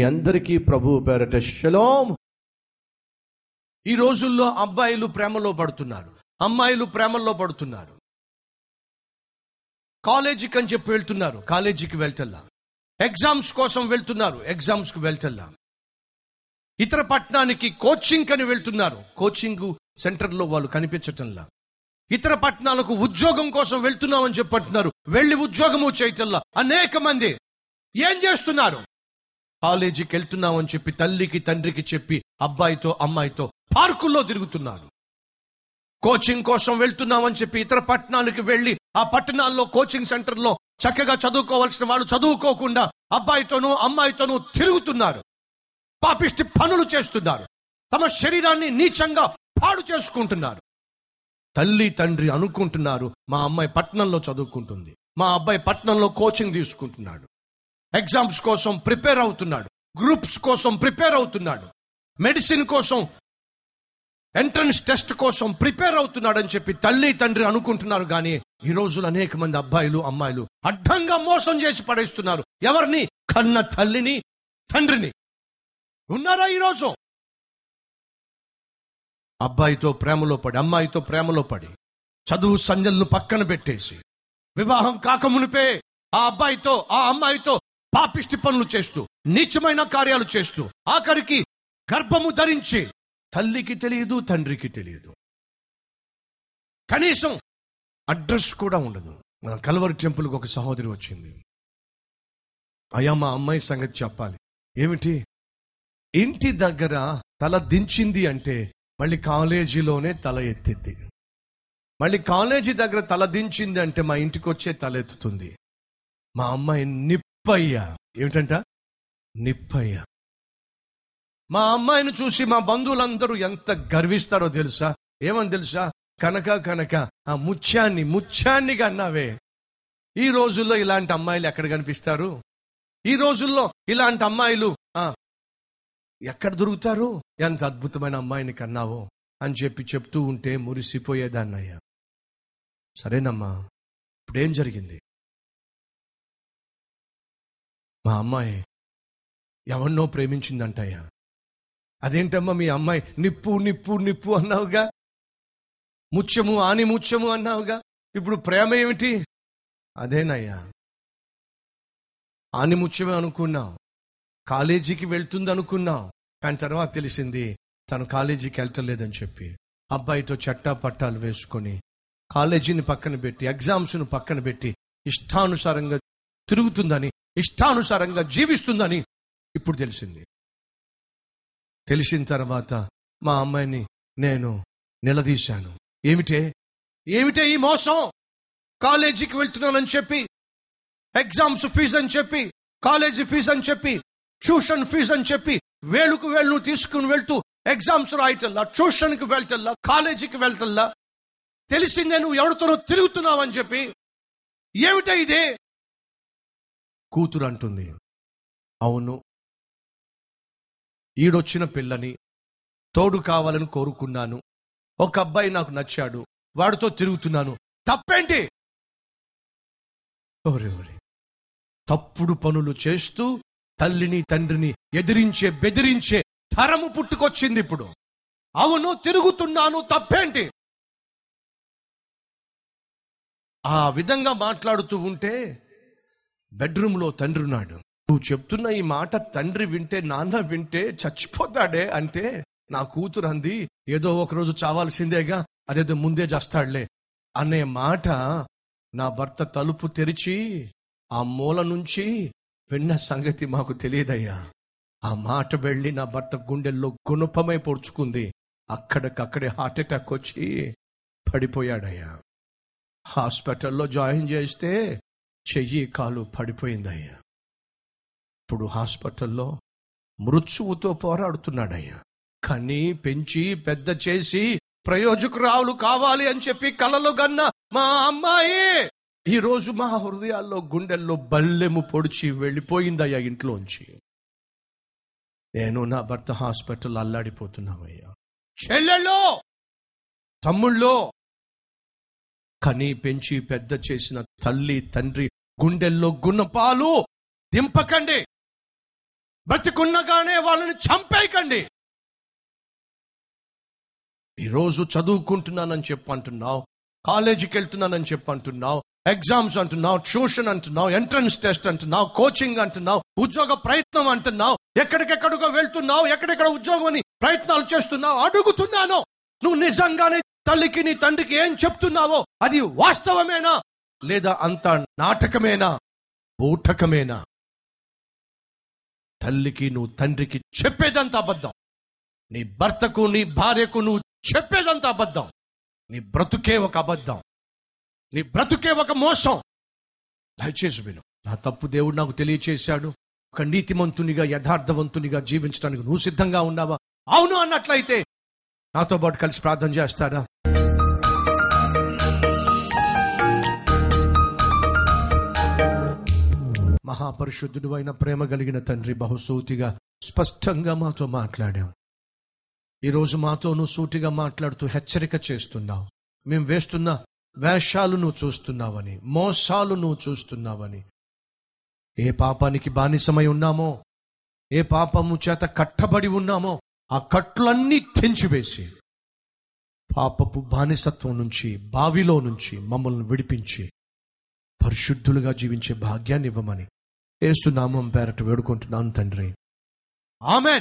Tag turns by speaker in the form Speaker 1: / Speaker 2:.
Speaker 1: మీ అందరికీ ప్రభు పేరట శలోం. ఈ రోజుల్లో అబ్బాయిలు ప్రేమలో పడుతున్నారు. అమ్మాయిలు ప్రేమల్లో పడుతున్నారు. కాలేజీకి అని చెప్పి వెళ్తున్నారు. కాలేజీకి వెళ్తల్లా. ఎగ్జామ్స్ కోసం వెళ్తున్నారు. ఎగ్జామ్స్కి వెళ్తల్లా. ఇతర పట్టణానికి కోచింగ్ అని వెళ్తున్నారు. కోచింగ్ సెంటర్లో వాళ్ళు కనిపించటంలా. ఇతర పట్టణాలకు ఉద్యోగం కోసం వెళ్తున్నామని చెప్పంటున్నారు. వెళ్ళి ఉద్యోగము చేయటంలా. అనేక మంది ఏం చేస్తున్నారు? కాలేజీకి వెళ్తున్నామని చెప్పి తల్లికి తండ్రికి చెప్పి అబ్బాయితో అమ్మాయితో పార్కుల్లో తిరుగుతున్నారు కోచింగ్ కోసం వెళ్తున్నామని చెప్పి ఇతర పట్టణాలకు వెళ్ళి ఆ పట్టణాల్లో కోచింగ్ సెంటర్లో చక్కగా చదువుకోవాల్సిన వాళ్ళు చదువుకోకుండా అబ్బాయితోనూ అమ్మాయితోనూ తిరుగుతున్నారు. పాపిష్టి పనులు చేస్తున్నారు. తమ శరీరాన్ని నీచంగా పాడు చేసుకుంటున్నారు. తల్లి తండ్రి అనుకుంటున్నారు మా అమ్మాయి పట్టణంలో చదువుకుంటుంది. మా అబ్బాయి పట్టణంలో కోచింగ్ తీసుకుంటున్నాడు. ఎగ్జామ్స్ కోసం ప్రిపేర్ అవుతున్నాడు. గ్రూప్స్ కోసం ప్రిపేర్ అవుతున్నాడు. మెడిసిన్ కోసం ఎంట్రన్స్ టెస్ట్ కోసం ప్రిపేర్ అవుతున్నాడని చెప్పి తల్లి తండ్రి అనుకుంటున్నారు కానీ ఈ రోజులు అనేక మంది అబ్బాయిలు అమ్మాయిలు అడ్డంగా మోసం చేసి పడేస్తున్నారు. ఎవరిని? కన్న తల్లిని తండ్రిని. ఉన్నారా ఈరోజు అబ్బాయితో ప్రేమలో పడి అమ్మాయితో ప్రేమలో పడి చదువు సంజలను పక్కన పెట్టేసి వివాహం కాకమునిపే ఆ అబ్బాయితో ఆ అమ్మాయితో పాపిష్టి పనులు చేస్తూ నీచమైన కార్యాలు చేస్తూ ఆఖరికి గర్భము ధరించి తల్లికి తెలియదు తండ్రికి తెలియదు. కనీసం అడ్రస్ కూడా ఉండదు. మన కలవరి టెంపుల్కి ఒక సహోదరి వచ్చింది. అయ్యా మా అమ్మాయి సంగతి చెప్పాలి. ఏమిటి? ఇంటి దగ్గర తల దించింది అంటే మళ్ళీ కాలేజీలోనే తల ఎత్తిద్ది. మళ్ళీ కాలేజీ దగ్గర తల దించింది అంటే మా ఇంటికి వచ్చే తల ఎత్తుతుంది. మా అమ్మాయి నిప్పయ్య. ఏమిటంట? నిప్పయ్య. మా అమ్మాయిని చూసి మా బంధువులందరూ ఎంత గర్విస్తారో తెలుసా? ఏమని తెలుసా? కనక కనక ఆ ముత్యాన్ని ముత్యాన్ని కన్నావే ఈ రోజుల్లో ఇలాంటి అమ్మాయిలు ఎక్కడ కనిపిస్తారు? ఈ రోజుల్లో ఇలాంటి అమ్మాయిలు ఎక్కడ దొరుకుతారు? ఎంత అద్భుతమైన అమ్మాయిని కన్నావో అని చెప్పి చెప్తూ ఉంటే మురిసిపోయేదాన్నయ్యా. సరేనమ్మా ఇప్పుడేం జరిగింది? మా అమ్మాయి ఎవరినో ప్రేమించిందంటయ్యా. అదేంటమ్మా మీ అమ్మాయి? నిప్పు నిప్పు నిప్పు అన్నావుగా? ముత్యము ఆని ముత్యము అన్నావుగా? ఇప్పుడు ప్రేమ ఏమిటి? అదేనయ్యా. ఆని ముత్యమే అనుకున్నావు. కాలేజీకి వెళ్తుంది అనుకున్నావు కానీ తర్వాత తెలిసింది తను కాలేజీకి వెళ్ళటలేదని చెప్పి. అబ్బాయితో చట్టా పట్టాలు వేసుకొని కాలేజీని పక్కన పెట్టి ఎగ్జామ్స్ను పక్కన పెట్టి ఇష్టానుసారంగా తిరుగుతుందని ఇష్టానుసారంగా జీవిస్తుందని ఇప్పుడు తెలిసింది. తెలిసిన తర్వాత మా అమ్మాయిని నేను నిలదీశాను. ఏమిటే? ఏమిటే ఈ మోసం? కాలేజీకి వెళ్తున్నానని చెప్పి ఎగ్జామ్స్ ఫీజు అని చెప్పి కాలేజీ ఫీజు అని చెప్పి ట్యూషన్ ఫీజు అని చెప్పి వేలుకు వేళ్ళు తీసుకుని వెళ్తూ ఎగ్జామ్స్ రాయటల్లా ట్యూషన్కి వెళ్తల్లా కాలేజీకి వెళ్తల్లా తెలిసిందే నువ్వు ఎవరితోనో తిరుగుతున్నావు అని చెప్పి. ఏమిటా ఇదే? కూతురు అంటుంది అవును. ఈడొచ్చిన పిల్లని తోడు కావాలని కోరుకున్నాను. ఒక అబ్బాయి నాకు నచ్చాడు. వాడితో తిరుగుతున్నాను. తప్పేంటి? ఓరే ఓరే తప్పుడు పనులు చేస్తూ తల్లిని తండ్రిని ఎదిరించే బెదిరించే తరము పుట్టుకొచ్చింది ఇప్పుడు. అవును తిరుగుతున్నాను. తప్పేంటి? ఆ విధంగా మాట్లాడుతూ ఉంటే బెడ్రూమ్లో తండ్రి ఉన్నాడు. నువ్వు చెప్తున్న ఈ మాట తండ్రి వింటే నాన్న వింటే చచ్చిపోతాడే అంటే నా కూతురు అంది ఏదో ఒకరోజు చావాల్సిందేగా అదేదో ముందే చేస్తాడులే అనే మాట నా భర్త తలుపు తెరిచి ఆ మూల నుంచి విన్న సంగతి మాకు తెలియదయ్యా. ఆ మాట వెళ్ళి నా భర్త గుండెల్లో గుణపమై పొడుచుకుంది. అక్కడికక్కడే హార్ట్ అటాక్ వచ్చి పడిపోయాడయ్యా. హాస్పిటల్లో జాయిన్ చేస్తే చెయ్యి కాలు పడిపోయిందయ్యా. ఇప్పుడు హాస్పిటల్లో మృత్యువుతో పోరాడుతున్నాడయ్యా. కని పెంచి పెద్ద చేసి ప్రయోజకురావులు కావాలి అని చెప్పి కలలు గన్న మా అమ్మాయి! ఈ రోజు మా హృదయాల్లో గుండెల్లో బల్లెము పొడిచి వెళ్ళిపోయిందయ్యా ఇంట్లోంచి. నేను నా భర్త హాస్పిటల్ అల్లాడిపోతున్నామయ్యా. చెల్లెల్లో తమ్ముళ్ళో! కని పెంచి పెద్ద చేసిన తల్లి తండ్రి గుండెల్లో గున్నపాలు దింపకండి. బ్రతికున్నగానే వాళ్ళని చంపేయకండి. ఈరోజు చదువుకుంటున్నానని చెప్పు అంటున్నావు కాలేజీకి వెళ్తున్నానని చెప్పు అంటున్నావు ఎగ్జామ్స్ అంటున్నావు ట్యూషన్ అంటున్నావు ఎంట్రన్స్ టెస్ట్ అంటున్నావు కోచింగ్ అంటున్నావు ఉద్యోగ ప్రయత్నం అంటున్నావు ఎక్కడికెక్కడికో వెళ్తున్నావు ఎక్కడెక్కడ ఉద్యోగం అని ప్రయత్నాలు చేస్తున్నావు అడుగుతున్నాను. నువ్వు నిజంగానే తల్లికి నీ తండ్రికి ఏం చెప్తున్నావో అది వాస్తవమేనా? లేదా అంత నాటకమేనా? బూటకమేనా? తల్లికి నువ్వు తండ్రికి చెప్పేదంతా అబద్ధం. నీ భర్తకు నీ భార్యకు నువ్వు చెప్పేదంతా అబద్ధం. నీ బ్రతుకే ఒక అబద్ధం. నీ బ్రతుకే ఒక మోసం. దయచేసి విను. నా తప్పు దేవుడు నాకు తెలియచేశాడు. ఒక నీతిమంతునిగా యథార్థవంతునిగా జీవించడానికి నువ్వు సిద్ధంగా ఉన్నావా? అవును అన్నట్లయితే నాతో పాటు కలిసి ప్రార్థన చేస్తారా? మహాపరిశుద్ధుడు అయిన ప్రేమ కలిగిన తండ్రి బహుసూతిగా స్పష్టంగా మాతో మాట్లాడావు ఈరోజు మాతోను సూటిగా మాట్లాడుతూ హెచ్చరిక చేస్తున్నావు. మేము వేస్తున్న వేషాలు నువ్వు చూస్తున్నావని మోసాలు నువ్వు చూస్తున్నావని. ఏ పాపానికి బానిసమై ఉన్నామో ఏ పాపము చేత కట్టబడి ఉన్నామో ఆ కట్లన్నీ తెంచివేసి పాపపు బానిసత్వం నుంచి బావిలో నుంచి మమ్మల్ని విడిపించి పరిశుద్ధులుగా జీవించే భాగ్యాన్ని ఇవ్వమని ఏసునామం పేరట వేడుకుంటున్నాను తండ్రి. ఆమె